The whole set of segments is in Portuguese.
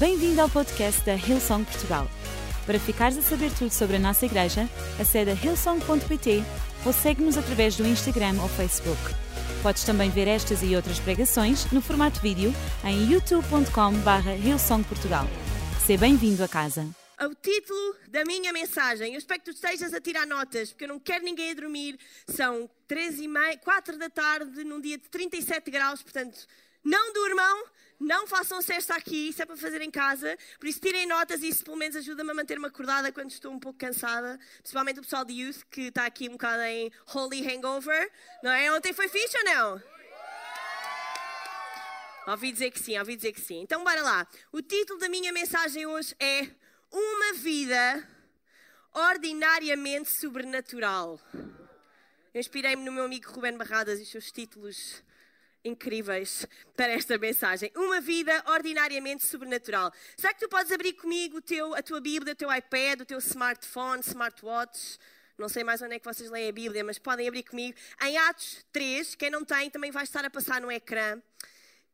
Bem-vindo ao podcast da Hillsong Portugal. Para ficares a saber tudo sobre a nossa igreja, acede a hillsong.pt ou segue-nos através do Instagram ou Facebook. Podes também ver estas e outras pregações no formato vídeo em youtube.com.br hillsongportugal. Seja bem-vindo a casa. O título da minha mensagem, eu espero que tu estejas a tirar notas, porque eu não quero ninguém a dormir. São 3 e meia, 4 da tarde, num dia de 37 graus, portanto, não durmam, não façam cesta aqui, isso é para fazer em casa. Por isso, tirem notas e isso pelo menos ajuda-me a manter-me acordada quando estou um pouco cansada. Principalmente o pessoal de youth que está aqui um bocado em holy hangover. Não é? Ontem foi fixe ou não? Ouvi dizer que sim, ouvi dizer que sim. Então, bora lá. O título da minha mensagem hoje é Uma Vida Ordinariamente Sobrenatural. Eu inspirei-me no meu amigo Ruben Barradas e os seus títulos incríveis para esta mensagem. Uma vida ordinariamente sobrenatural. Será que tu podes abrir comigo teu, a tua Bíblia, o teu iPad, o teu smartphone, smartwatch? Não sei mais onde é que vocês leem a Bíblia, mas podem abrir comigo. Em Atos 3, quem não tem também vai estar a passar no ecrã.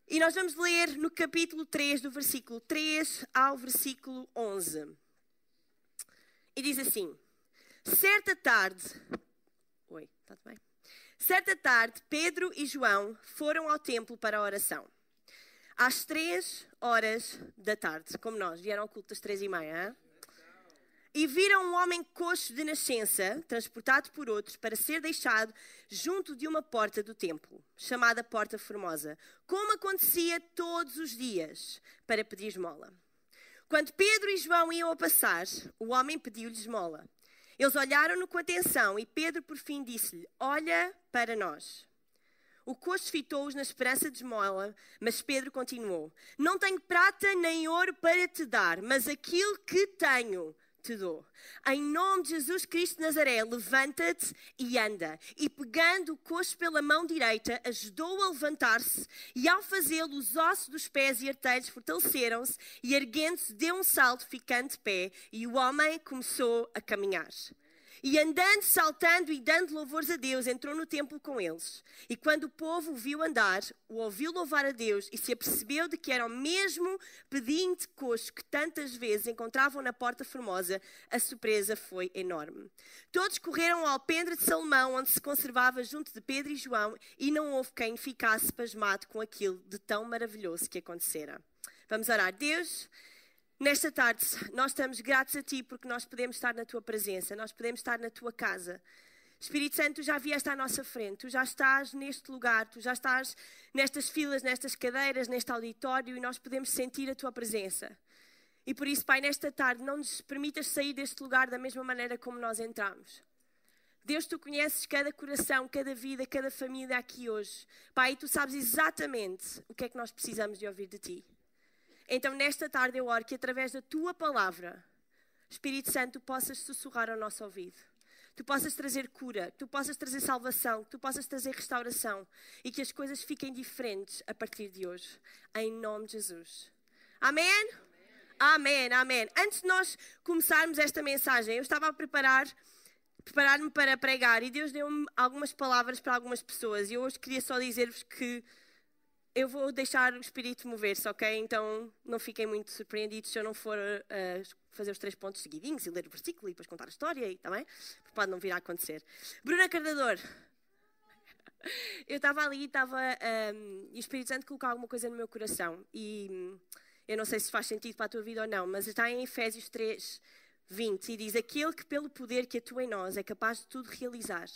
E nós vamos ler no capítulo 3, do versículo 3 ao versículo 11. E diz assim: Certa tarde. Oi, está bem? Certa tarde, Pedro e João foram ao templo para a oração. Às três horas da tarde, como nós, vieram ao culto às três e meia. Hein? E viram um homem coxo de nascença, transportado por outros, para ser deixado junto de uma porta do templo, chamada Porta Formosa, como acontecia todos os dias, para pedir esmola. Quando Pedro e João iam a passar, o homem pediu-lhes esmola. Eles olharam-no com atenção e Pedro, por fim, disse-lhe: Olha para nós. O coxo fitou-os na esperança de esmola, mas Pedro continuou: Não tenho prata nem ouro para te dar, mas aquilo que tenho te dou. Em nome de Jesus Cristo de Nazaré, levanta-te e anda. E pegando o coxo pela mão direita, ajudou-o a levantar-se, e ao fazê-lo, os ossos dos pés e arteiros fortaleceram-se, e erguendo-se, deu um salto, ficando de pé, e o homem começou a caminhar. E andando, saltando e dando louvores a Deus, entrou no templo com eles. E quando o povo o viu andar, o ouviu louvar a Deus e se apercebeu de que era o mesmo pedinte coxo que tantas vezes encontravam na Porta Formosa, a surpresa foi enorme. Todos correram ao alpendre de Salomão, onde se conservava junto de Pedro e João, e não houve quem ficasse pasmado com aquilo de tão maravilhoso que acontecera. Vamos orar. Deus. Nesta tarde, nós estamos gratos a Ti porque nós podemos estar na Tua presença, nós podemos estar na Tua casa. Espírito Santo, tu já vieste à nossa frente, tu já estás neste lugar, tu já estás nestas filas, nestas cadeiras, neste auditório e nós podemos sentir a Tua presença. E por isso, Pai, nesta tarde, não nos permitas sair deste lugar da mesma maneira como nós entramos. Deus, tu conheces cada coração, cada vida, cada família aqui hoje. Pai, tu sabes exatamente o que é que nós precisamos de ouvir de Ti. Então, nesta tarde, eu oro que através da tua palavra, Espírito Santo, possas sussurrar ao nosso ouvido. Tu possas trazer cura, tu possas trazer salvação, tu possas trazer restauração e que as coisas fiquem diferentes a partir de hoje. Em nome de Jesus. Amém? Amém, amém. Antes de nós começarmos esta mensagem, eu estava a preparar preparar-me para pregar e Deus deu-me algumas palavras para algumas pessoas e eu hoje queria só dizer-vos que eu vou deixar o espírito mover-se, ok? Então não fiquem muito surpreendidos se eu não for uh, fazer os três pontos seguidinhos e ler o versículo e depois contar a história, e, também, Porque pode não vir a acontecer. Bruna Cardador. Eu estava ali e estava. Um, e o Espírito Santo colocou alguma coisa no meu coração. E um, eu não sei se faz sentido para a tua vida ou não, mas está em Efésios 3, 20 e diz: Aquele que pelo poder que atua em nós é capaz de tudo realizar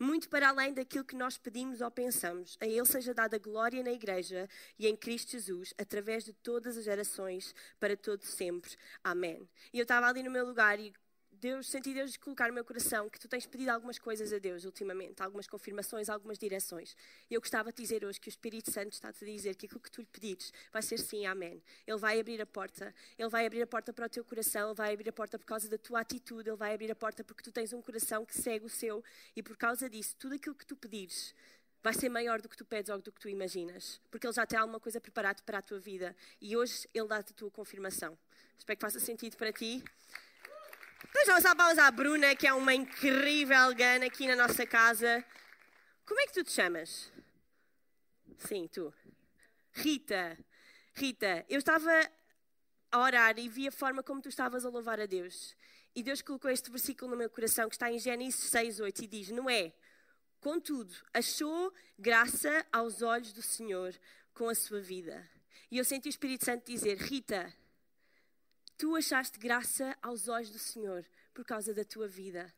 muito para além daquilo que nós pedimos ou pensamos. A Ele seja dada glória na Igreja e em Cristo Jesus, através de todas as gerações, para todo sempre. Amém. E eu estava ali no meu lugar e Deus, senti Deus colocar no meu coração que tu tens pedido algumas coisas a Deus ultimamente, algumas confirmações, algumas direções. E eu gostava de dizer hoje que o Espírito Santo está-te a dizer que aquilo que tu lhe pedires vai ser sim, amém. Ele vai abrir a porta, ele vai abrir a porta para o teu coração, ele vai abrir a porta por causa da tua atitude, ele vai abrir a porta porque tu tens um coração que segue o seu e por causa disso, tudo aquilo que tu pedires vai ser maior do que tu pedes ou do que tu imaginas, porque ele já tem alguma coisa preparada para a tua vida e hoje ele dá-te a tua confirmação. Espero que faça sentido para ti. Vamos dar palmas à Bruna, que é uma incrível gana aqui na nossa casa. Como é que tu te chamas? Sim, tu. Rita. Rita, eu estava a orar e vi a forma como tu estavas a louvar a Deus. E Deus colocou este versículo no meu coração que está em Gênesis 6, 8 e diz: Não é? Contudo, achou graça aos olhos do Senhor com a sua vida. E eu senti o Espírito Santo dizer: Rita, tu achaste graça aos olhos do Senhor por causa da tua vida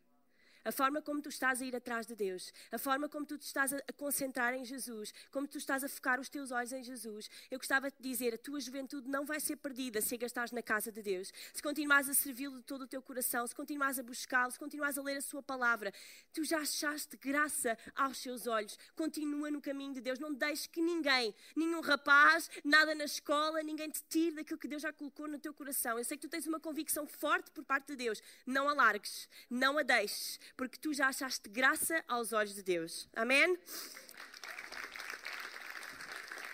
a forma como tu estás a ir atrás de Deus, a forma como tu te estás a concentrar em Jesus, como tu estás a focar os teus olhos em Jesus. Eu gostava de dizer: a tua juventude não vai ser perdida se gastares na casa de Deus, se continuares a servi-lo de todo o teu coração, se continuares a buscá-lo, se continuares a ler a Sua palavra. Tu já achaste graça aos seus olhos. Continua no caminho de Deus. Não deixes que ninguém, nenhum rapaz, nada na escola, ninguém te tire daquilo que Deus já colocou no teu coração. Eu sei que tu tens uma convicção forte por parte de Deus. Não a largues, não a deixes porque tu já achaste graça aos olhos de Deus. Amém?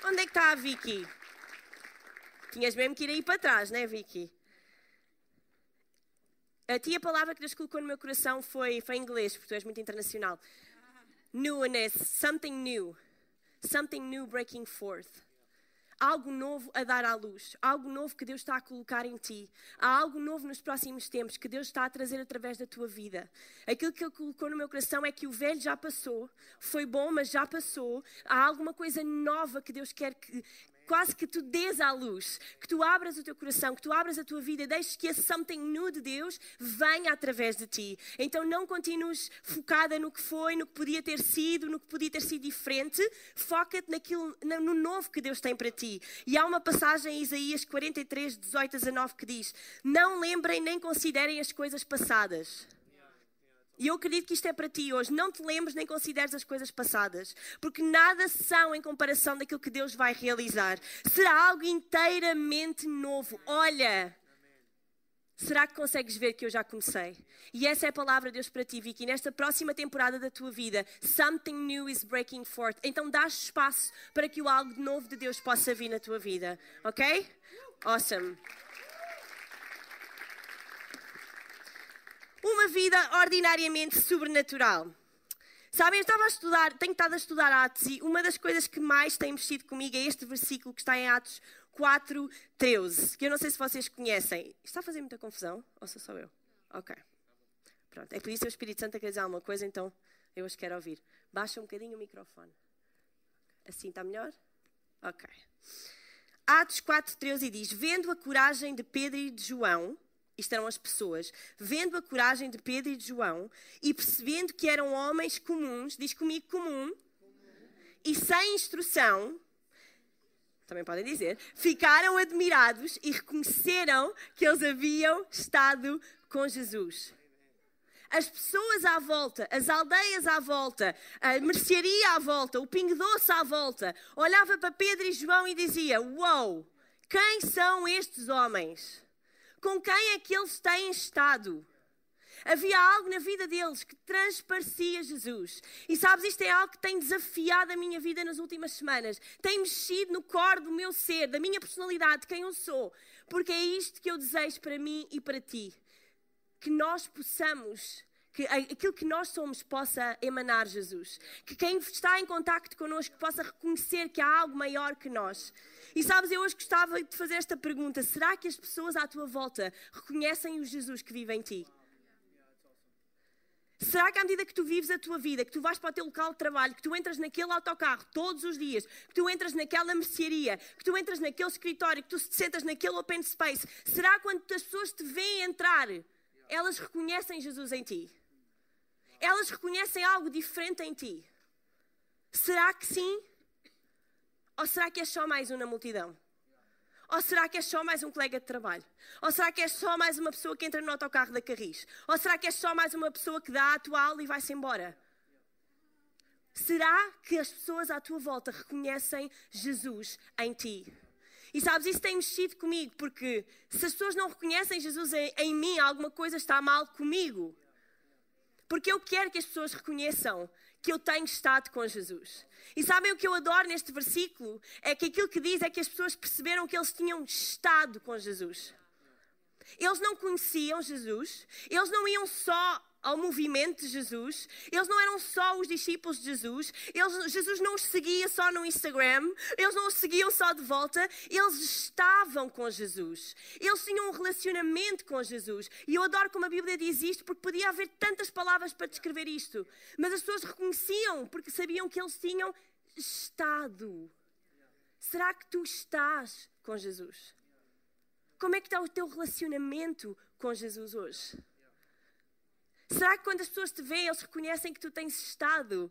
Onde é que está a Vicky? Tinhas mesmo que ir aí para trás, não é, Vicky? A tia palavra que Deus colocou no meu coração foi, foi em inglês, porque tu és muito internacional. Newness, something new. Something new breaking forth algo novo a dar à luz, algo novo que Deus está a colocar em ti, há algo novo nos próximos tempos que Deus está a trazer através da tua vida. Aquilo que Ele colocou no meu coração é que o velho já passou, foi bom, mas já passou. Há alguma coisa nova que Deus quer que, quase que tu des à luz, que tu abras o teu coração, que tu abras a tua vida deixes que esse something new de Deus venha através de ti. Então não continues focada no que foi, no que podia ter sido, no que podia ter sido diferente. Foca-te naquilo, no novo que Deus tem para ti. E há uma passagem em Isaías 43, 18 a 19 que diz: Não lembrem nem considerem as coisas passadas. E eu acredito que isto é para ti hoje. Não te lembres nem consideres as coisas passadas, porque nada são em comparação daquilo que Deus vai realizar. Será algo inteiramente novo. Olha, Será que consegues ver que eu já comecei? E essa é a palavra de Deus para ti, Vicky. Nesta próxima temporada da tua vida, something new is breaking forth. Então dá espaço para que o algo novo de Deus possa vir na tua vida. Ok? Awesome. Uma vida ordinariamente sobrenatural. Sabem, eu estava a estudar, tenho estado a estudar Atos e uma das coisas que mais tem mexido comigo é este versículo que está em Atos 4, 13, que eu não sei se vocês conhecem. Está a fazer muita confusão? Ou sou só eu? Ok. Pronto, é por isso que o Espírito Santo quer dizer alguma coisa, então eu hoje quero ouvir. Baixa um bocadinho o microfone. Assim está melhor? Ok. Atos 4, 13 diz: Vendo a coragem de Pedro e de João, eram as pessoas, vendo a coragem de Pedro e de João e percebendo que eram homens comuns, diz comigo comum, e sem instrução, também podem dizer, ficaram admirados e reconheceram que eles haviam estado com Jesus. As pessoas à volta, as aldeias à volta, a mercearia à volta, o pingo doce à volta, olhava para Pedro e João e dizia: Uou, wow, quem são estes homens? Com quem é que eles têm estado? Havia algo na vida deles que transparecia Jesus. E sabes, isto é algo que tem desafiado a minha vida nas últimas semanas. Tem mexido no core do meu ser, da minha personalidade, de quem eu sou. Porque é isto que eu desejo para mim e para ti. Que nós possamos que aquilo que nós somos possa emanar Jesus. Que quem está em contacto connosco possa reconhecer que há algo maior que nós. E sabes, eu hoje gostava de fazer esta pergunta: será que as pessoas à tua volta reconhecem o Jesus que vive em ti? Será que à medida que tu vives a tua vida, que tu vais para o teu local de trabalho, que tu entras naquele autocarro todos os dias, que tu entras naquela mercearia, que tu entras naquele escritório, que tu te sentas naquele open space, será quando as pessoas te veem entrar, elas reconhecem Jesus em ti? Elas reconhecem algo diferente em ti? Será que sim? Ou será que é só mais um na multidão? Ou será que é só mais um colega de trabalho? Ou será que é só mais uma pessoa que entra no autocarro da Carris? Ou será que é só mais uma pessoa que dá a tua aula e vai-se embora? Será que as pessoas à tua volta reconhecem Jesus em ti? E sabes, isso tem mexido comigo, porque se as pessoas não reconhecem Jesus em, em mim, alguma coisa está mal comigo. Porque eu quero que as pessoas reconheçam que eu tenho estado com Jesus. E sabem o que eu adoro neste versículo? É que aquilo que diz é que as pessoas perceberam que eles tinham estado com Jesus. Eles não conheciam Jesus, eles não iam só ao movimento de Jesus, eles não eram só os discípulos de Jesus, eles, Jesus não os seguia só no Instagram, eles não os seguiam só de volta, eles estavam com Jesus, eles tinham um relacionamento com Jesus. E eu adoro como a Bíblia diz isto, porque podia haver tantas palavras para descrever isto, mas as pessoas reconheciam porque sabiam que eles tinham estado. Será que tu estás com Jesus? Como é que está o teu relacionamento com Jesus hoje? Será que quando as pessoas te veem, eles reconhecem que tu tens estado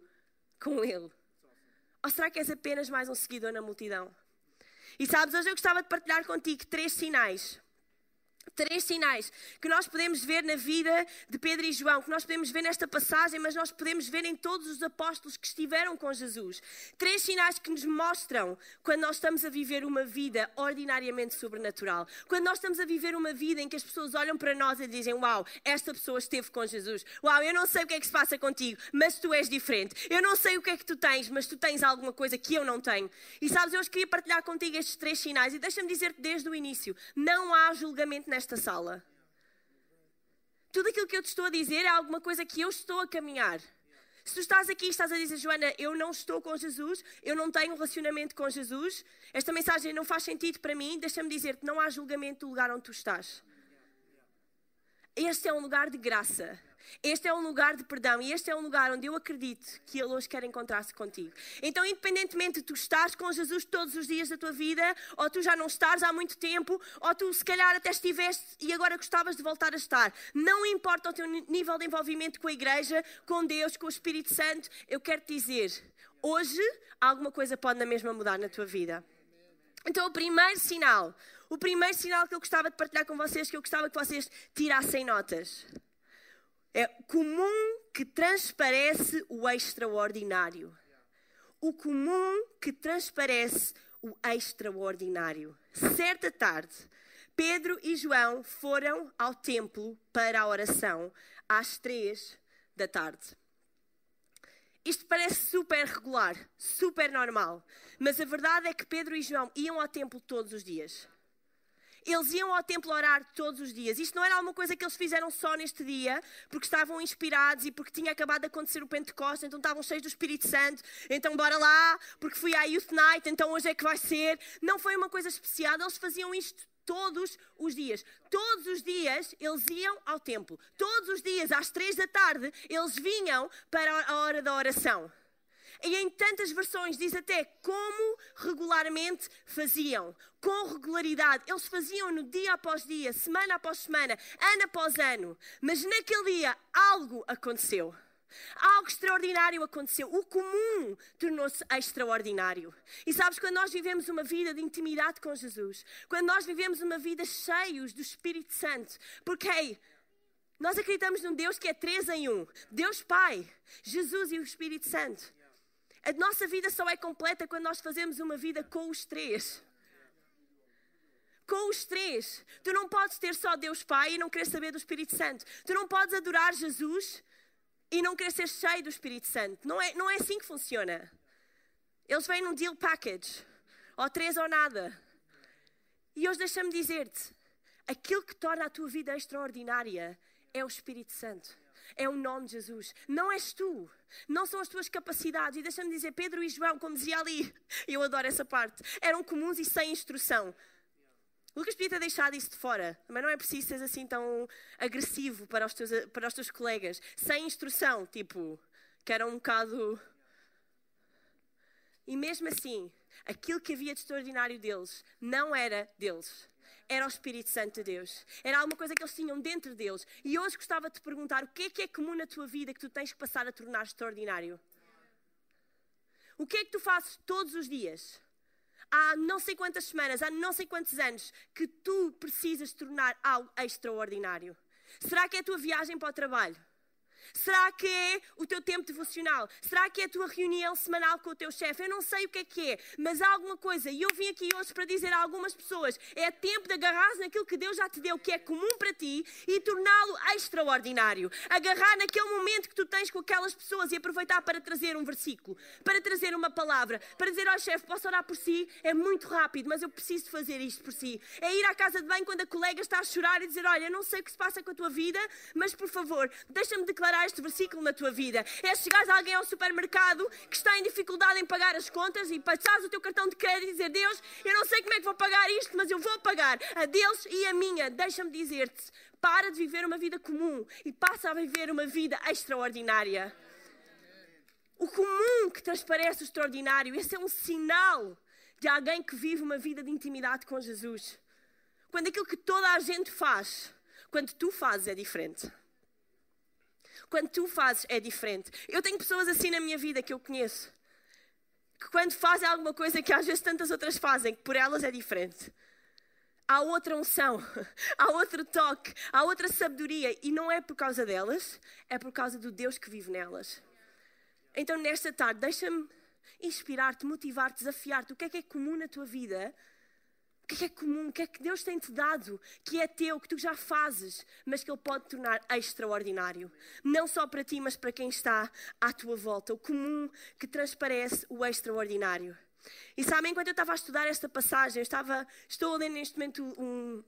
com Ele? Ou será que és apenas mais um seguidor na multidão? E sabes, hoje eu gostava de partilhar contigo três sinais três sinais que nós podemos ver na vida de Pedro e João, que nós podemos ver nesta passagem, mas nós podemos ver em todos os apóstolos que estiveram com Jesus. Três sinais que nos mostram quando nós estamos a viver uma vida ordinariamente sobrenatural. Quando nós estamos a viver uma vida em que as pessoas olham para nós e dizem: Uau, esta pessoa esteve com Jesus. Uau, eu não sei o que é que se passa contigo, mas tu és diferente. Eu não sei o que é que tu tens, mas tu tens alguma coisa que eu não tenho. E sabes, eu hoje queria partilhar contigo estes três sinais e deixa-me dizer-te desde o início: não há julgamento nesta sala. Tudo aquilo que eu te estou a dizer é alguma coisa que eu estou a caminhar. Se tu estás aqui e estás a dizer, Joana, eu não estou com Jesus, eu não tenho um relacionamento com Jesus, esta mensagem não faz sentido para mim, deixa-me dizer-te, não há julgamento do lugar onde tu estás. Este é um lugar de graça. Este é um lugar de perdão e este é um lugar onde eu acredito que Ele hoje quer encontrar-se contigo. Então, independentemente de tu estás com Jesus todos os dias da tua vida, ou tu já não estás há muito tempo, ou tu se calhar até estiveste e agora gostavas de voltar a estar, não importa o teu nível de envolvimento com a igreja, com Deus, com o Espírito Santo, eu quero te dizer, hoje alguma coisa pode na mesma mudar na tua vida. Então, o primeiro sinal, o primeiro sinal que eu gostava de partilhar com vocês, que eu gostava que vocês tirassem notas. É comum que transparece o extraordinário. O comum que transparece o extraordinário. Certa tarde, Pedro e João foram ao templo para a oração às três da tarde. Isto parece super regular, super normal, mas a verdade é que Pedro e João iam ao templo todos os dias eles iam ao templo orar todos os dias. Isto não era alguma coisa que eles fizeram só neste dia, porque estavam inspirados e porque tinha acabado de acontecer o Pentecostes, então estavam cheios do Espírito Santo, então bora lá, porque fui à Youth Night, então hoje é que vai ser. Não foi uma coisa especial, eles faziam isto todos os dias. Todos os dias eles iam ao templo. Todos os dias, às três da tarde, eles vinham para a hora da oração. E em tantas versões diz até como regularmente faziam, com regularidade. Eles faziam no dia após dia, semana após semana, ano após ano. Mas naquele dia algo aconteceu. Algo extraordinário aconteceu. O comum tornou-se extraordinário. E sabes, quando nós vivemos uma vida de intimidade com Jesus, quando nós vivemos uma vida cheios do Espírito Santo, porque, hey, nós acreditamos num Deus que é três em um: Deus Pai, Jesus e o Espírito Santo. A nossa vida só é completa quando nós fazemos uma vida com os três. Com os três. Tu não podes ter só Deus Pai e não querer saber do Espírito Santo. Tu não podes adorar Jesus e não querer ser cheio do Espírito Santo. Não é, não é assim que funciona. Eles vêm num deal package. Ou três ou nada. E hoje deixa-me dizer-te: aquilo que torna a tua vida extraordinária é o Espírito Santo é o nome de Jesus. Não és tu, não são as tuas capacidades. E deixa-me dizer, Pedro e João, como dizia ali, eu adoro essa parte, eram comuns e sem instrução. Lucas podia ter deixado isso de fora, mas não é preciso ser assim tão agressivo para os teus, para os teus colegas. Sem instrução, tipo, que era um bocado. E mesmo assim, aquilo que havia de extraordinário deles não era deles era o Espírito Santo de Deus. Era alguma coisa que eles tinham dentro deles. E hoje gostava de te perguntar: o que é que é comum na tua vida que tu tens que passar a tornar extraordinário? O que é que tu fazes todos os dias? Há não sei quantas semanas, há não sei quantos anos que tu precisas tornar algo extraordinário. Será que é a tua viagem para o trabalho? Será que é o teu tempo devocional? Será que é a tua reunião semanal com o teu chefe? Eu não sei o que é que é, mas há alguma coisa. E eu vim aqui hoje para dizer a algumas pessoas: é tempo de agarrar naquilo que Deus já te deu, que é comum para ti, e torná-lo extraordinário. Agarrar naquele momento que tu tens com aquelas pessoas e aproveitar para trazer um versículo, para trazer uma palavra, para dizer ao chefe: posso orar por si? É muito rápido, mas eu preciso fazer isto por si. É ir à casa de banho quando a colega está a chorar e dizer: Olha, não sei o que se passa com a tua vida, mas por favor, deixa-me declarar este versículo na tua vida. É chegares a alguém ao supermercado que está em dificuldade em pagar as contas e passares o teu cartão de crédito e dizer: Deus, eu não sei como é que vou pagar isto, mas eu vou pagar a Deus e a minha. Deixa-me dizer-te: para de viver uma vida comum e passa a viver uma vida extraordinária. O comum que transparece o extraordinário, esse é um sinal de alguém que vive uma vida de intimidade com Jesus. Quando aquilo que toda a gente faz, quando tu fazes, é diferente. Quando tu fazes, é diferente. Eu tenho pessoas assim na minha vida que eu conheço, que quando fazem alguma coisa que às vezes tantas outras fazem, que por elas é diferente. Há outra unção, há outro toque, há outra sabedoria, e não é por causa delas, é por causa do Deus que vive nelas. Então, nesta tarde, deixa-me inspirar-te, motivar-te, desafiar-te. O que é que é comum na tua vida? O que é que é comum? O que é que Deus tem-te dado? Que é teu, que tu já fazes, mas que Ele pode tornar extraordinário. Não só para ti, mas para quem está à tua volta. O comum que transparece o extraordinário. E sabem, enquanto eu estava a estudar esta passagem, eu estava, estou a ler neste momento um,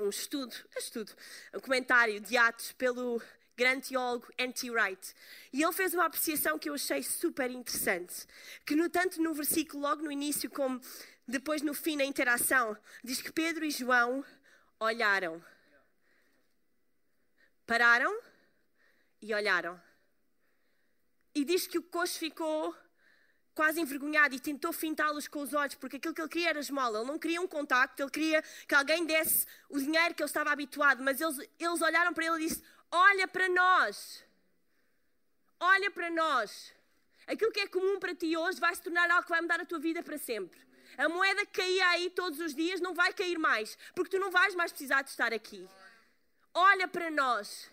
um estudo, um estudo, um comentário de Atos pelo grande teólogo N.T. Wright. E ele fez uma apreciação que eu achei super interessante. Que no, tanto no versículo, logo no início, como depois no fim, na interação, diz que Pedro e João olharam. Pararam e olharam. E diz que o coxo ficou quase envergonhado e tentou fintá-los com os olhos, porque aquilo que ele queria era esmola. Ele não queria um contacto, ele queria que alguém desse o dinheiro que ele estava habituado. Mas eles, eles olharam para ele e disse: Olha para nós. Olha para nós. Aquilo que é comum para ti hoje vai se tornar algo que vai mudar a tua vida para sempre. A moeda que caía aí todos os dias não vai cair mais, porque tu não vais mais precisar de estar aqui. Olha para nós.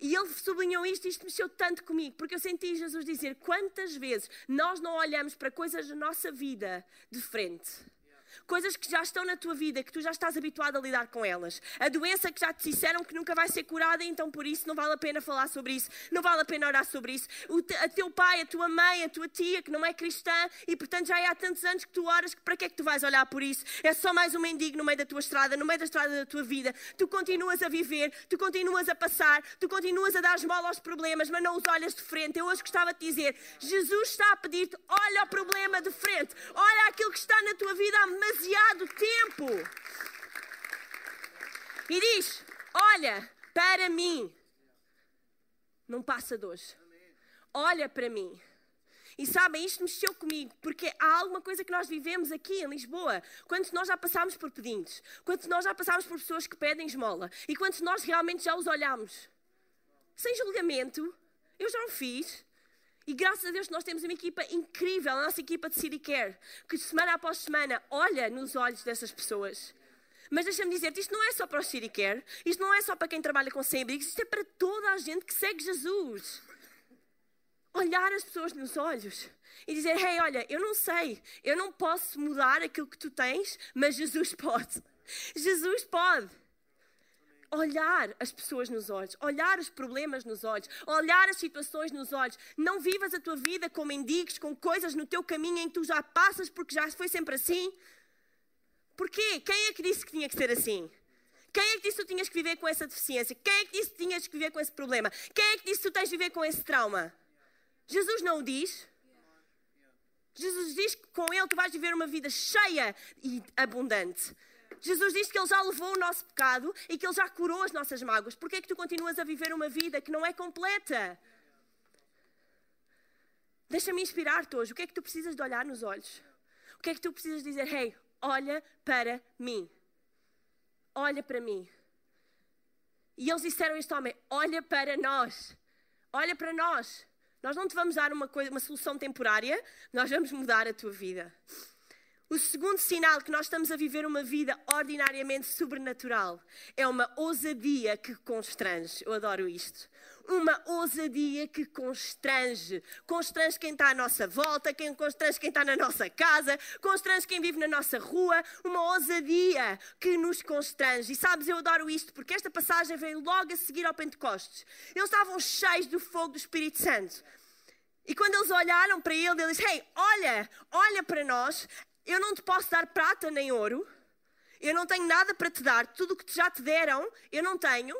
E ele sublinhou isto e isto mexeu tanto comigo, porque eu senti Jesus dizer quantas vezes nós não olhamos para coisas da nossa vida de frente coisas que já estão na tua vida, que tu já estás habituado a lidar com elas. A doença que já te disseram que nunca vai ser curada, então por isso não vale a pena falar sobre isso, não vale a pena orar sobre isso. O te, a teu pai, a tua mãe, a tua tia, que não é cristã e portanto já há tantos anos que tu oras, que para que é que tu vais olhar por isso? É só mais um mendigo no meio da tua estrada, no meio da estrada da tua vida. Tu continuas a viver, tu continuas a passar, tu continuas a dar esmola aos problemas, mas não os olhas de frente. Eu hoje gostava de dizer: Jesus está a pedir-te, olha o problema de frente, olha aquilo que está na tua vida há demasiado tempo. E diz: Olha para mim. Não passa de hoje. Olha para mim. E sabem, isto mexeu comigo, porque há alguma coisa que nós vivemos aqui em Lisboa, quando nós já passámos por pedintes, quando nós já passámos por pessoas que pedem esmola, e quando nós realmente já os olhamos, sem julgamento, eu já o fiz, e graças a Deus nós temos uma equipa incrível, a nossa equipa de City Care, que semana após semana olha nos olhos dessas pessoas. Mas deixa-me dizer-te, isto não é só para o City Care, isto não é só para quem trabalha com sem-abrigos, isto é para toda a gente que segue Jesus. Olhar as pessoas nos olhos e dizer: Hey, olha, eu não sei, eu não posso mudar aquilo que tu tens, mas Jesus pode. Jesus pode olhar as pessoas nos olhos, olhar os problemas nos olhos, olhar as situações nos olhos. Não vivas a tua vida com mendigos, com coisas no teu caminho em que tu já passas porque já foi sempre assim. Porquê? Quem é que disse que tinha que ser assim? Quem é que disse que tu tinhas que viver com essa deficiência? Quem é que disse que tinhas que viver com esse problema? Quem é que disse que tu tens de viver com esse trauma? Jesus não o diz. Jesus diz que com ele tu vais viver uma vida cheia e abundante. Jesus diz que Ele já levou o nosso pecado e que Ele já curou as nossas mágoas. Por que é que tu continuas a viver uma vida que não é completa? Deixa-me inspirar-te hoje. O que é que tu precisas de olhar nos olhos? O que é que tu precisas dizer? Hey, olha para mim. Olha para mim. E eles disseram a este homem: Olha para nós. Olha para nós. Nós não te vamos dar uma, coisa, uma solução temporária, nós vamos mudar a tua vida. O segundo sinal que nós estamos a viver uma vida ordinariamente sobrenatural é uma ousadia que constrange. Eu adoro isto. Uma ousadia que constrange. Constrange quem está à nossa volta, quem constrange quem está na nossa casa, constrange quem vive na nossa rua. Uma ousadia que nos constrange. E sabes, eu adoro isto porque esta passagem veio logo a seguir ao Pentecostes. Eles estavam cheios do fogo do Espírito Santo. E quando eles olharam para ele, ele disse: Hey, olha, olha para nós, eu não te posso dar prata nem ouro, eu não tenho nada para te dar, tudo o que já te deram, eu não tenho,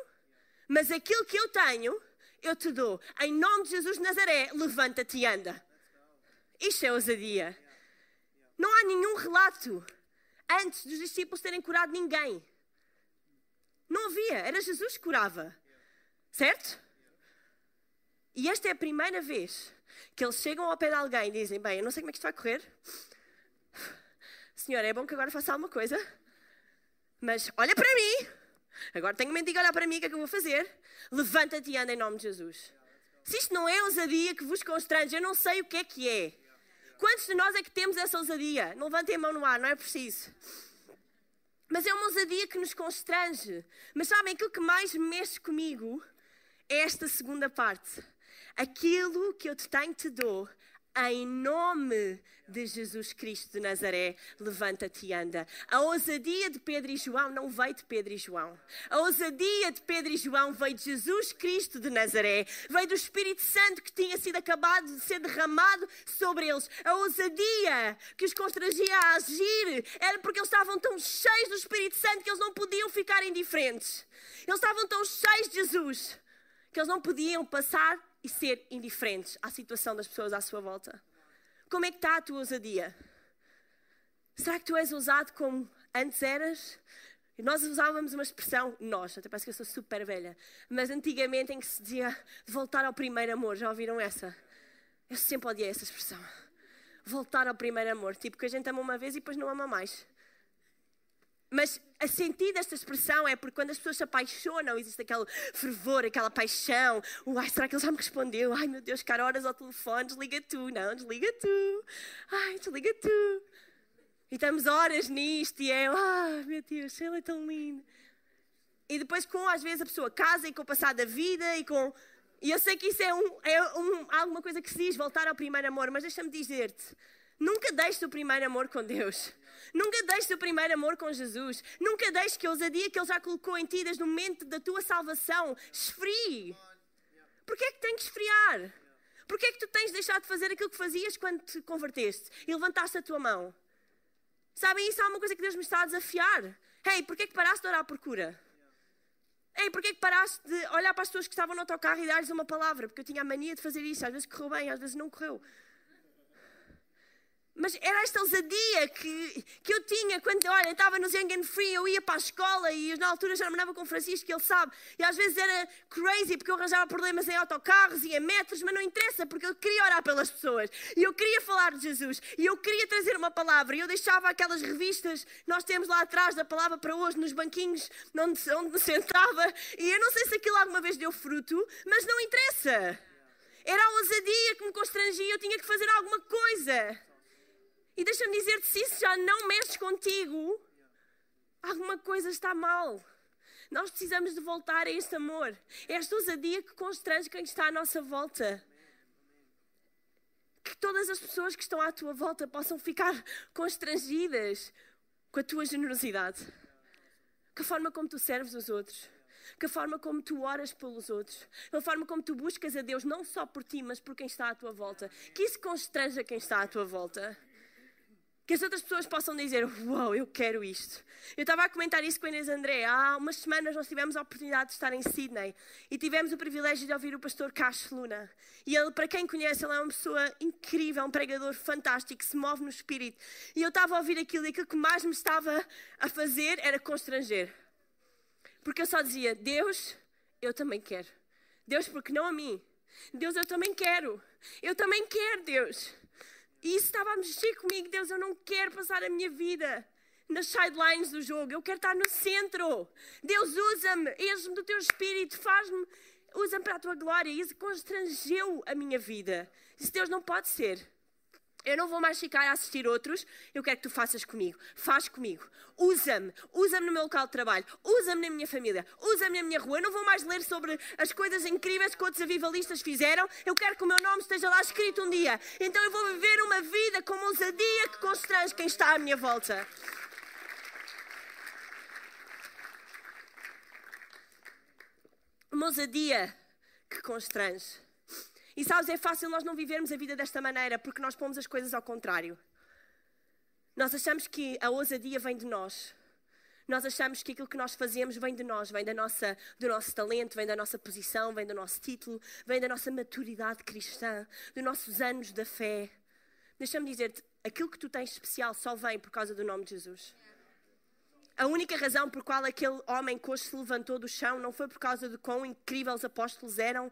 mas aquilo que eu tenho, eu te dou. Em nome de Jesus de Nazaré, levanta-te e anda. Isto é ousadia. Não há nenhum relato antes dos discípulos terem curado ninguém. Não havia, era Jesus que curava. Certo? E esta é a primeira vez que eles chegam ao pé de alguém e dizem: Bem, eu não sei como é que isto vai correr, Senhor, é bom que agora faça alguma coisa, mas olha para mim. Agora tenho mente de olhar para mim, o que é que eu vou fazer? Levanta-te e anda em nome de Jesus. Se isto não é ousadia que vos constrange, eu não sei o que é que é. Quantos de nós é que temos essa ousadia? Não levantem a mão no ar, não é preciso. Mas é uma ousadia que nos constrange. Mas sabem, aquilo que mais mexe comigo é esta segunda parte. Aquilo que eu te tenho, te dou, em nome de Jesus Cristo de Nazaré, levanta-te e anda. A ousadia de Pedro e João não veio de Pedro e João. A ousadia de Pedro e João veio de Jesus Cristo de Nazaré. Veio do Espírito Santo que tinha sido acabado de ser derramado sobre eles. A ousadia que os constrangia a agir era porque eles estavam tão cheios do Espírito Santo que eles não podiam ficar indiferentes. Eles estavam tão cheios de Jesus que eles não podiam passar e ser indiferentes à situação das pessoas à sua volta? Como é que está a tua ousadia? Será que tu és ousado como antes eras? Nós usávamos uma expressão, nós, até parece que eu sou super velha, mas antigamente em que se dizia voltar ao primeiro amor, já ouviram essa? Eu sempre odiei essa expressão. Voltar ao primeiro amor, tipo que a gente ama uma vez e depois não ama mais. Mas a sentido desta expressão é porque quando as pessoas se apaixonam, existe aquele fervor, aquela paixão. Ai, será que ele já me respondeu? Ai, meu Deus, cara, horas ao telefone, desliga tu. Não, desliga tu. Ai, desliga tu. E estamos horas nisto e é, ai, meu Deus, ele é tão lindo. E depois, com às vezes a pessoa casa e com o passar da vida e com. E eu sei que isso é, um, é um, alguma coisa que se diz, voltar ao primeiro amor, mas deixa-me dizer-te: nunca deixes o primeiro amor com Deus. Nunca deixes o primeiro amor com Jesus. Nunca deixes que a ousadia que Ele já colocou em ti desde o momento da tua salvação esfrie. Porquê é que tem que esfriar? Porquê é que tu tens deixado de fazer aquilo que fazias quando te converteste e levantaste a tua mão? Sabem, isso é uma coisa que Deus me está a desafiar. Ei, hey, porquê é que paraste de orar por cura? Ei, porquê é que paraste de olhar para as pessoas que estavam no autocarro e dar-lhes uma palavra? Porque eu tinha a mania de fazer isso. Às vezes correu bem, às vezes não correu. Mas era esta ousadia que, que eu tinha quando, olha, estava no Zengen Free, eu ia para a escola e na altura já namorava com o Francisco, ele sabe. E às vezes era crazy porque eu arranjava problemas em autocarros e em metros, mas não interessa porque eu queria orar pelas pessoas. E eu queria falar de Jesus. E eu queria trazer uma palavra. E eu deixava aquelas revistas, nós temos lá atrás da palavra para hoje, nos banquinhos onde, onde me sentava. E eu não sei se aquilo alguma vez deu fruto, mas não interessa. Era a ousadia que me constrangia, eu tinha que fazer alguma coisa. E deixa-me dizer-te: se isso já não mexe contigo, alguma coisa está mal. Nós precisamos de voltar a este amor, esta ousadia que constrange quem está à nossa volta. Que todas as pessoas que estão à tua volta possam ficar constrangidas com a tua generosidade, com a forma como tu serves os outros, com a forma como tu oras pelos outros, com a forma como tu buscas a Deus, não só por ti, mas por quem está à tua volta. Que isso constranja quem está à tua volta. Que as outras pessoas possam dizer: Uau, wow, eu quero isto. Eu estava a comentar isso com a Inês André. Há umas semanas nós tivemos a oportunidade de estar em Sydney e tivemos o privilégio de ouvir o pastor Cash Luna. E ele, para quem conhece, ele é uma pessoa incrível, um pregador fantástico, que se move no espírito. E eu estava a ouvir aquilo e aquilo que mais me estava a fazer era constranger. Porque eu só dizia: Deus, eu também quero. Deus, porque não a mim. Deus, eu também quero. Eu também quero, Deus. E isso estava a mexer comigo. Deus, eu não quero passar a minha vida nas sidelines do jogo. Eu quero estar no centro. Deus, usa-me, enche-me do teu espírito, faz-me, usa-me para a tua glória. E isso constrangeu a minha vida. Isso Deus não pode ser. Eu não vou mais ficar a assistir outros, eu quero que tu faças comigo. Faz comigo. Usa-me. Usa-me no meu local de trabalho. Usa-me na minha família. Usa-me na minha rua. Eu não vou mais ler sobre as coisas incríveis que outros avivalistas fizeram. Eu quero que o meu nome esteja lá escrito um dia. Então eu vou viver uma vida com uma ousadia que constrange quem está à minha volta. Uma ousadia que constrange. E sabes, é fácil nós não vivermos a vida desta maneira porque nós pomos as coisas ao contrário. Nós achamos que a ousadia vem de nós. Nós achamos que aquilo que nós fazemos vem de nós, vem da nossa, do nosso talento, vem da nossa posição, vem do nosso título, vem da nossa maturidade cristã, dos nossos anos da fé. Deixa-me dizer-te, aquilo que tu tens especial só vem por causa do nome de Jesus. A única razão por qual aquele homem coxo se levantou do chão não foi por causa de quão incríveis os apóstolos eram,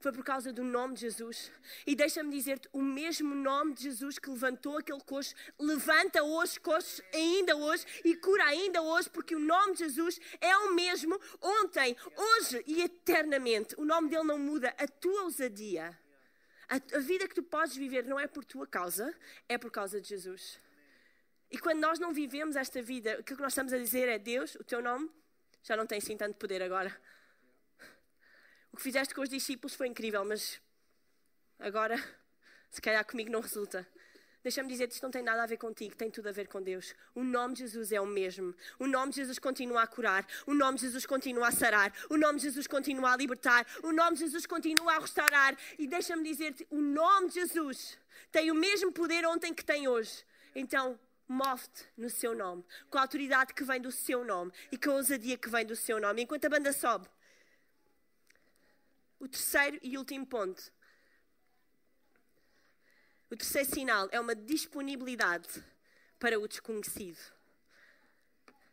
foi por causa do nome de Jesus. E deixa-me dizer-te, o mesmo nome de Jesus que levantou aquele coxo, levanta hoje coxos ainda hoje e cura ainda hoje, porque o nome de Jesus é o mesmo ontem, hoje e eternamente. O nome dele não muda. A tua ousadia, a, a vida que tu podes viver não é por tua causa, é por causa de Jesus. E quando nós não vivemos esta vida, aquilo que nós estamos a dizer é: Deus, o teu nome já não tem assim tanto poder agora. O que fizeste com os discípulos foi incrível, mas agora, se calhar comigo não resulta. Deixa-me dizer que isto não tem nada a ver contigo, tem tudo a ver com Deus. O nome de Jesus é o mesmo. O nome de Jesus continua a curar. O nome de Jesus continua a sarar. O nome de Jesus continua a libertar. O nome de Jesus continua a restaurar. E deixa-me dizer-te: o nome de Jesus tem o mesmo poder ontem que tem hoje. Então, move-te no seu nome, com a autoridade que vem do seu nome e com a ousadia que vem do seu nome. Enquanto a banda sobe, o terceiro e último ponto. O terceiro sinal é uma disponibilidade para o desconhecido.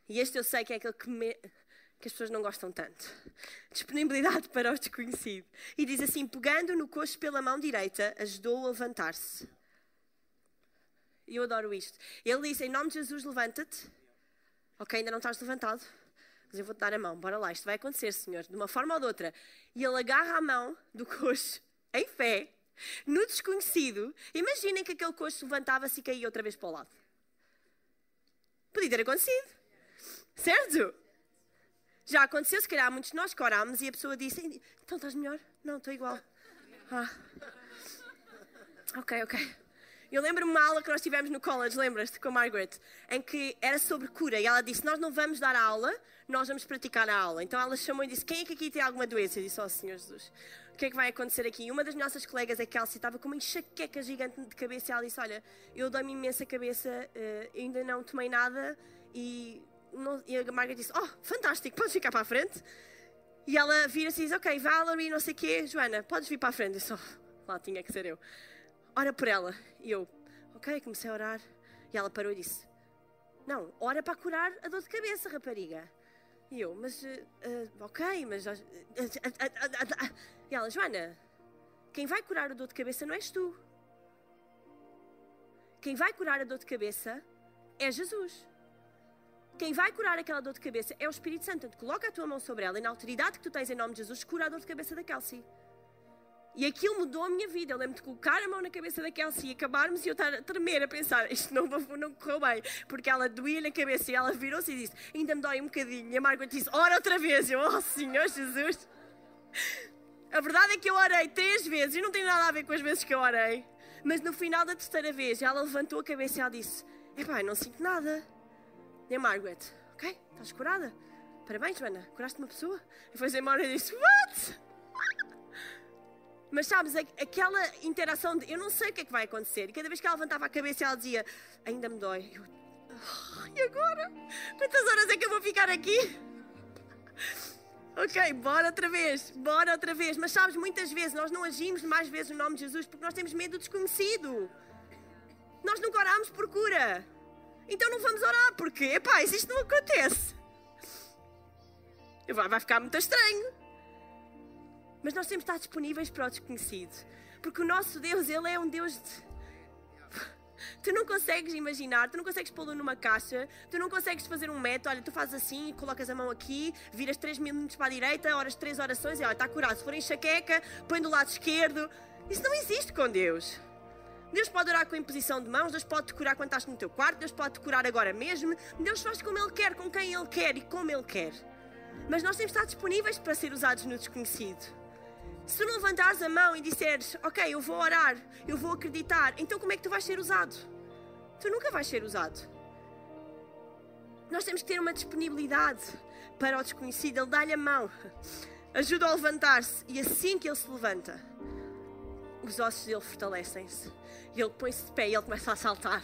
E este eu sei que é aquele que, me, que as pessoas não gostam tanto. Disponibilidade para o desconhecido. E diz assim: pegando no coxo pela mão direita, ajudou-o a levantar-se. Eu adoro isto. Ele disse: Em nome de Jesus, levanta-te. Ok, ainda não estás levantado mas eu vou-te dar a mão, bora lá, isto vai acontecer, Senhor, de uma forma ou de outra. E ele agarra a mão do coxo, em fé, no desconhecido. Imaginem que aquele coxo levantava-se e caía outra vez para o lado. Podia ter acontecido, certo? Já aconteceu, se calhar, muitos de nós que orámos e a pessoa disse: Então estás melhor? Não, estou igual. Ah. Ok, ok. Eu lembro-me uma aula que nós tivemos no college, lembras-te, com a Margaret, em que era sobre cura. E ela disse: Nós não vamos dar a aula, nós vamos praticar a aula. Então ela chamou e disse: Quem é que aqui tem alguma doença? Eu disse: Oh Senhor Jesus, o que é que vai acontecer aqui? E uma das nossas colegas, a Kelsey, estava com uma enxaqueca gigante de cabeça. E ela disse: Olha, eu dou-me imensa cabeça, uh, ainda não tomei nada. E, não... e a Margaret disse: Oh, fantástico, podes ficar para a frente. E ela vira-se e diz: Ok, Valerie, não sei o quê, Joana, podes vir para a frente. Eu disse: Lá tinha que ser eu ora por ela. E eu, ok, comecei a orar. E ela parou e disse: Não, ora para curar a dor de cabeça, rapariga. E eu, mas, uh, uh, ok, mas. Uh, e ela, Joana, quem vai curar a dor de cabeça não és tu. Quem vai curar a dor de cabeça é Jesus. Quem vai curar aquela dor de cabeça é o Espírito Santo. Portanto, coloca a tua mão sobre ela e na autoridade que tu tens em nome de Jesus, cura a dor de cabeça da Kelsey. E aquilo mudou a minha vida. Eu lembro de colocar a mão na cabeça da Kelsey e acabarmos e eu estar a tremer, a pensar: isto não, não correu bem. Porque ela doía na cabeça e ela virou-se e disse: ainda me dói um bocadinho. E a Margaret disse: ora outra vez. Eu, oh Senhor Jesus. A verdade é que eu orei três vezes e não tem nada a ver com as vezes que eu orei. Mas no final da terceira vez, ela levantou a cabeça e ela disse: Epá, não sinto nada. E a Margaret: Ok, estás curada? Parabéns, Joana, curaste uma pessoa? E foi embora e disse: What? Mas sabes, aquela interação de eu não sei o que é que vai acontecer. E cada vez que ela levantava a cabeça, ela dizia: Ainda me dói. Eu, oh, e agora? Quantas horas é que eu vou ficar aqui? Ok, bora outra vez, bora outra vez. Mas sabes, muitas vezes nós não agimos mais vezes no nome de Jesus porque nós temos medo do desconhecido. Nós nunca oramos por cura. Então não vamos orar, porque, epá, isto não acontece, vai ficar muito estranho. Mas nós temos de estar disponíveis para o desconhecido. Porque o nosso Deus, Ele é um Deus de. Tu não consegues imaginar, tu não consegues pô-lo numa caixa, tu não consegues fazer um método, olha, tu fazes assim, colocas a mão aqui, viras 3 minutos para a direita, oras 3 orações e olha, está curado. Se for enxaqueca, põe do lado esquerdo. Isso não existe com Deus. Deus pode orar com a imposição de mãos, Deus pode te curar quando estás no teu quarto, Deus pode te curar agora mesmo. Deus faz como Ele quer, com quem Ele quer e como Ele quer. Mas nós temos de estar disponíveis para ser usados no desconhecido. Se tu não levantares a mão e disseres, ok, eu vou orar, eu vou acreditar, então como é que tu vais ser usado? Tu nunca vais ser usado. Nós temos que ter uma disponibilidade para o desconhecido. Ele dá-lhe a mão, ajuda a levantar-se e assim que ele se levanta, os ossos dele fortalecem-se. E ele põe-se de pé e ele começa a saltar.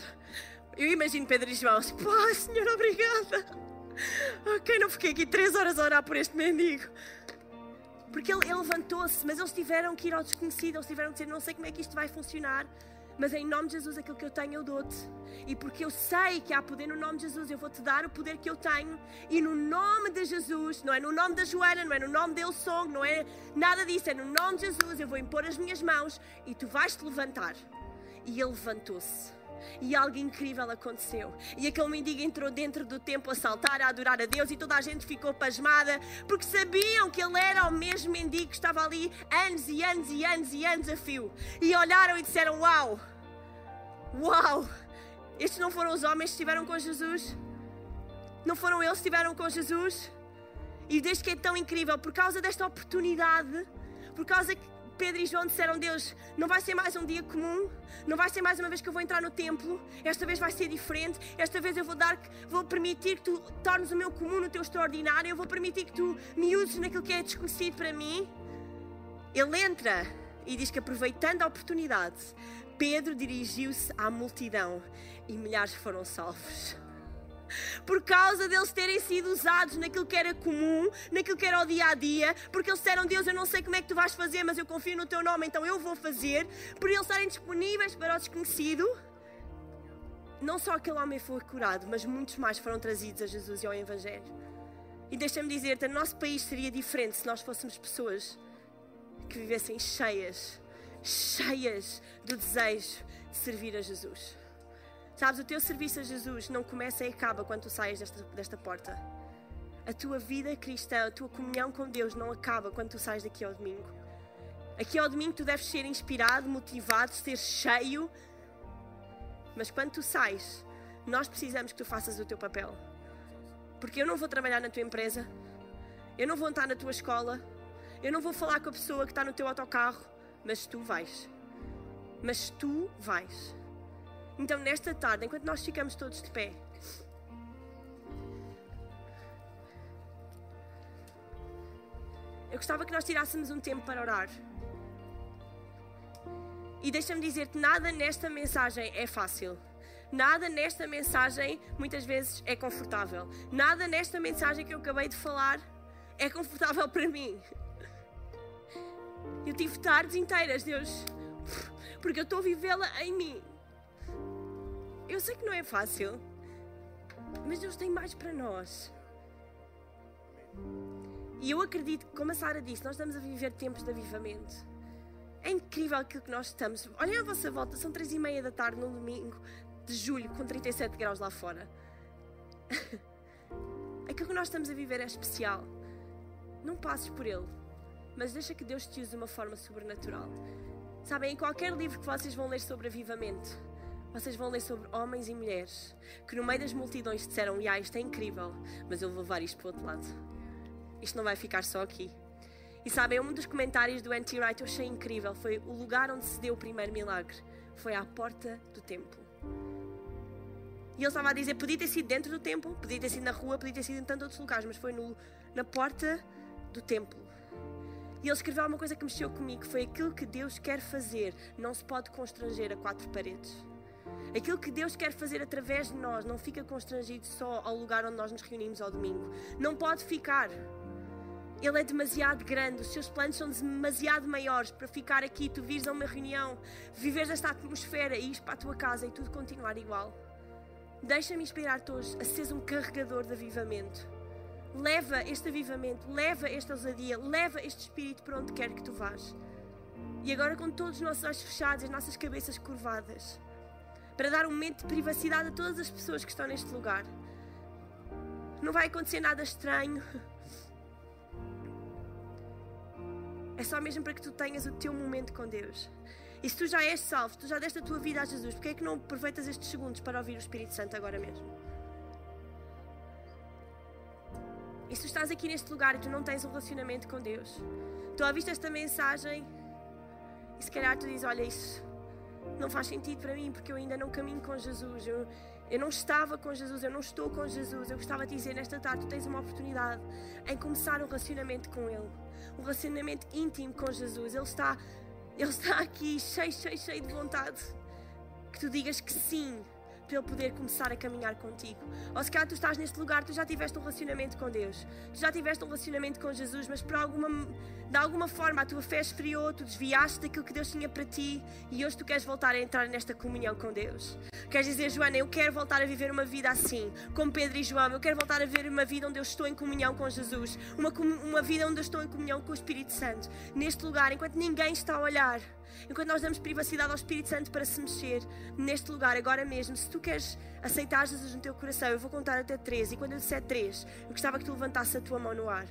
Eu imagino Pedro e João assim, pá, Senhor, obrigada. Ok, não fiquei aqui três horas a orar por este mendigo. Porque ele, ele levantou-se, mas eles tiveram que ir ao desconhecido, eles tiveram que dizer: Não sei como é que isto vai funcionar, mas em nome de Jesus, aquilo que eu tenho, eu dou-te. E porque eu sei que há poder no nome de Jesus, eu vou-te dar o poder que eu tenho. E no nome de Jesus, não é no nome da Joana, não é no nome dele Song, não é nada disso, é no nome de Jesus, eu vou impor as minhas mãos e tu vais te levantar. E ele levantou-se e algo incrível aconteceu. E aquele mendigo entrou dentro do templo a saltar, a adorar a Deus, e toda a gente ficou pasmada, porque sabiam que ele era o mesmo mendigo que estava ali anos e anos e anos e anos a fio. E olharam e disseram: Uau! Uau! Estes não foram os homens que estiveram com Jesus? Não foram eles que estiveram com Jesus? E desde que é tão incrível, por causa desta oportunidade, por causa que Pedro e João disseram: Deus, não vai ser mais um dia comum, não vai ser mais uma vez que eu vou entrar no templo, esta vez vai ser diferente, esta vez eu vou dar, vou permitir que tu tornes o meu comum no teu extraordinário, eu vou permitir que tu me uses naquilo que é desconhecido para mim. Ele entra e diz que aproveitando a oportunidade, Pedro dirigiu-se à multidão e milhares foram salvos por causa deles terem sido usados naquilo que era comum, naquilo que era o dia a dia, porque eles disseram: Deus, eu não sei como é que tu vais fazer, mas eu confio no teu nome, então eu vou fazer, por eles estarem disponíveis para o desconhecido. Não só aquele homem foi curado, mas muitos mais foram trazidos a Jesus e ao Evangelho. E deixa-me dizer-te: o nosso país seria diferente se nós fôssemos pessoas que vivessem cheias, cheias do desejo de servir a Jesus. Sabes, o teu serviço a Jesus não começa e acaba quando tu saias desta, desta porta. A tua vida cristã, a tua comunhão com Deus não acaba quando tu sais daqui ao domingo. Aqui ao domingo tu deves ser inspirado, motivado, ser cheio. Mas quando tu sais, nós precisamos que tu faças o teu papel. Porque eu não vou trabalhar na tua empresa, eu não vou estar na tua escola, eu não vou falar com a pessoa que está no teu autocarro, mas tu vais. Mas tu vais. Então, nesta tarde, enquanto nós ficamos todos de pé, eu gostava que nós tirássemos um tempo para orar. E deixa-me dizer-te: nada nesta mensagem é fácil. Nada nesta mensagem muitas vezes é confortável. Nada nesta mensagem que eu acabei de falar é confortável para mim. Eu tive tardes inteiras, Deus, porque eu estou a vivê-la em mim. Eu sei que não é fácil, mas Deus tem mais para nós. E eu acredito que, como a Sara disse, nós estamos a viver tempos de avivamento. É incrível aquilo que nós estamos. Olhem à vossa volta, são três e meia da tarde num domingo de julho com 37 graus lá fora. aquilo que nós estamos a viver é especial. Não passes por ele, mas deixa que Deus te use de uma forma sobrenatural. Sabem, em qualquer livro que vocês vão ler sobre avivamento, vocês vão ler sobre homens e mulheres que no meio das multidões disseram: Ya, isto é incrível, mas eu vou levar isto para o outro lado. Isto não vai ficar só aqui. E sabem, um dos comentários do N.T. Wright eu achei incrível. Foi o lugar onde se deu o primeiro milagre. Foi à porta do templo. E ele estava a dizer: podia ter sido dentro do templo, podia ter sido na rua, podia ter sido em tantos outros lugares, mas foi no, na porta do templo. E ele escreveu uma coisa que mexeu comigo: foi aquilo que Deus quer fazer, não se pode constranger a quatro paredes. Aquilo que Deus quer fazer através de nós não fica constrangido só ao lugar onde nós nos reunimos ao domingo. Não pode ficar. Ele é demasiado grande, os seus planos são demasiado maiores para ficar aqui, tu vires a uma reunião, viveres esta atmosfera e ires para a tua casa e tudo continuar igual. Deixa-me inspirar-te hoje a seres um carregador de avivamento. Leva este avivamento, leva esta ousadia, leva este espírito para onde quer que tu vás. E agora, com todos os nossos olhos fechados, as nossas cabeças curvadas, para dar um momento de privacidade a todas as pessoas que estão neste lugar. Não vai acontecer nada estranho. É só mesmo para que tu tenhas o teu momento com Deus. E se tu já és salvo, tu já deste a tua vida a Jesus, porquê é que não aproveitas estes segundos para ouvir o Espírito Santo agora mesmo? E se tu estás aqui neste lugar e tu não tens um relacionamento com Deus, tu ouviste esta mensagem e se calhar tu dizes: Olha, isso não faz sentido para mim porque eu ainda não caminho com Jesus. Eu, eu não estava com Jesus, eu não estou com Jesus. Eu gostava de dizer nesta tarde: tu tens uma oportunidade em começar um relacionamento com Ele, um relacionamento íntimo com Jesus. Ele está, Ele está aqui cheio, cheio, cheio de vontade. Que tu digas que sim para Ele poder começar a caminhar contigo. Ou se calhar tu estás neste lugar, tu já tiveste um relacionamento com Deus, tu já tiveste um relacionamento com Jesus, mas por alguma, de alguma forma a tua fé esfriou, tu desviaste daquilo que Deus tinha para ti e hoje tu queres voltar a entrar nesta comunhão com Deus. Queres dizer, Joana, eu quero voltar a viver uma vida assim, como Pedro e João, eu quero voltar a viver uma vida onde eu estou em comunhão com Jesus, uma, uma vida onde eu estou em comunhão com o Espírito Santo, neste lugar, enquanto ninguém está a olhar enquanto nós damos privacidade ao Espírito Santo para se mexer neste lugar, agora mesmo, se tu queres aceitar Jesus no teu coração, eu vou contar até três, e quando eu disser três, eu gostava que tu levantasse a tua mão no ar.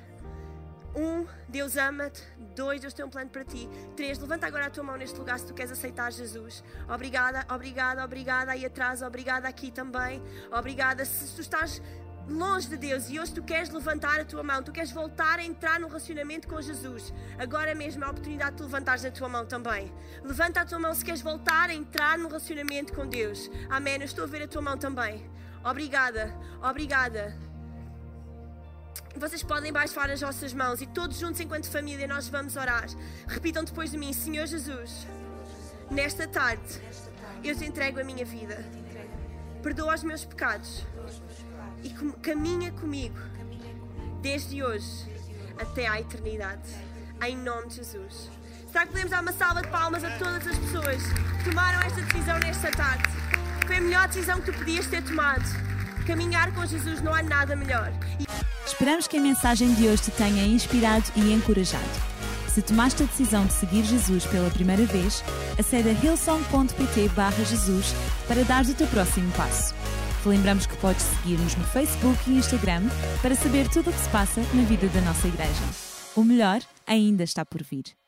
Um, Deus ama-te. Dois, Deus tem um plano para ti. Três, levanta agora a tua mão neste lugar se tu queres aceitar Jesus. Obrigada, obrigada, obrigada aí atrás, obrigada aqui também. Obrigada. Se tu estás longe de Deus e hoje tu queres levantar a tua mão, tu queres voltar a entrar no relacionamento com Jesus, agora mesmo é a oportunidade de tu levantares a tua mão também. Levanta a tua mão se queres voltar a entrar no relacionamento com Deus. Amém. Eu estou a ver a tua mão também. Obrigada, obrigada. Vocês podem baixar as vossas mãos e todos juntos, enquanto família, nós vamos orar. Repitam depois de mim: Senhor Jesus, nesta tarde eu te entrego a minha vida. Perdoa os meus pecados e caminha comigo desde hoje até à eternidade. Em nome de Jesus. Será que podemos dar uma salva de palmas a todas as pessoas que tomaram esta decisão nesta tarde? Foi a melhor decisão que tu podias ter tomado. Caminhar com Jesus não há nada melhor. Esperamos que a mensagem de hoje te tenha inspirado e encorajado. Se tomaste a decisão de seguir Jesus pela primeira vez, acede a hillsong.pt/jesus para dar o teu próximo passo. Lembramos que podes seguir-nos no Facebook e Instagram para saber tudo o que se passa na vida da nossa igreja. O melhor ainda está por vir.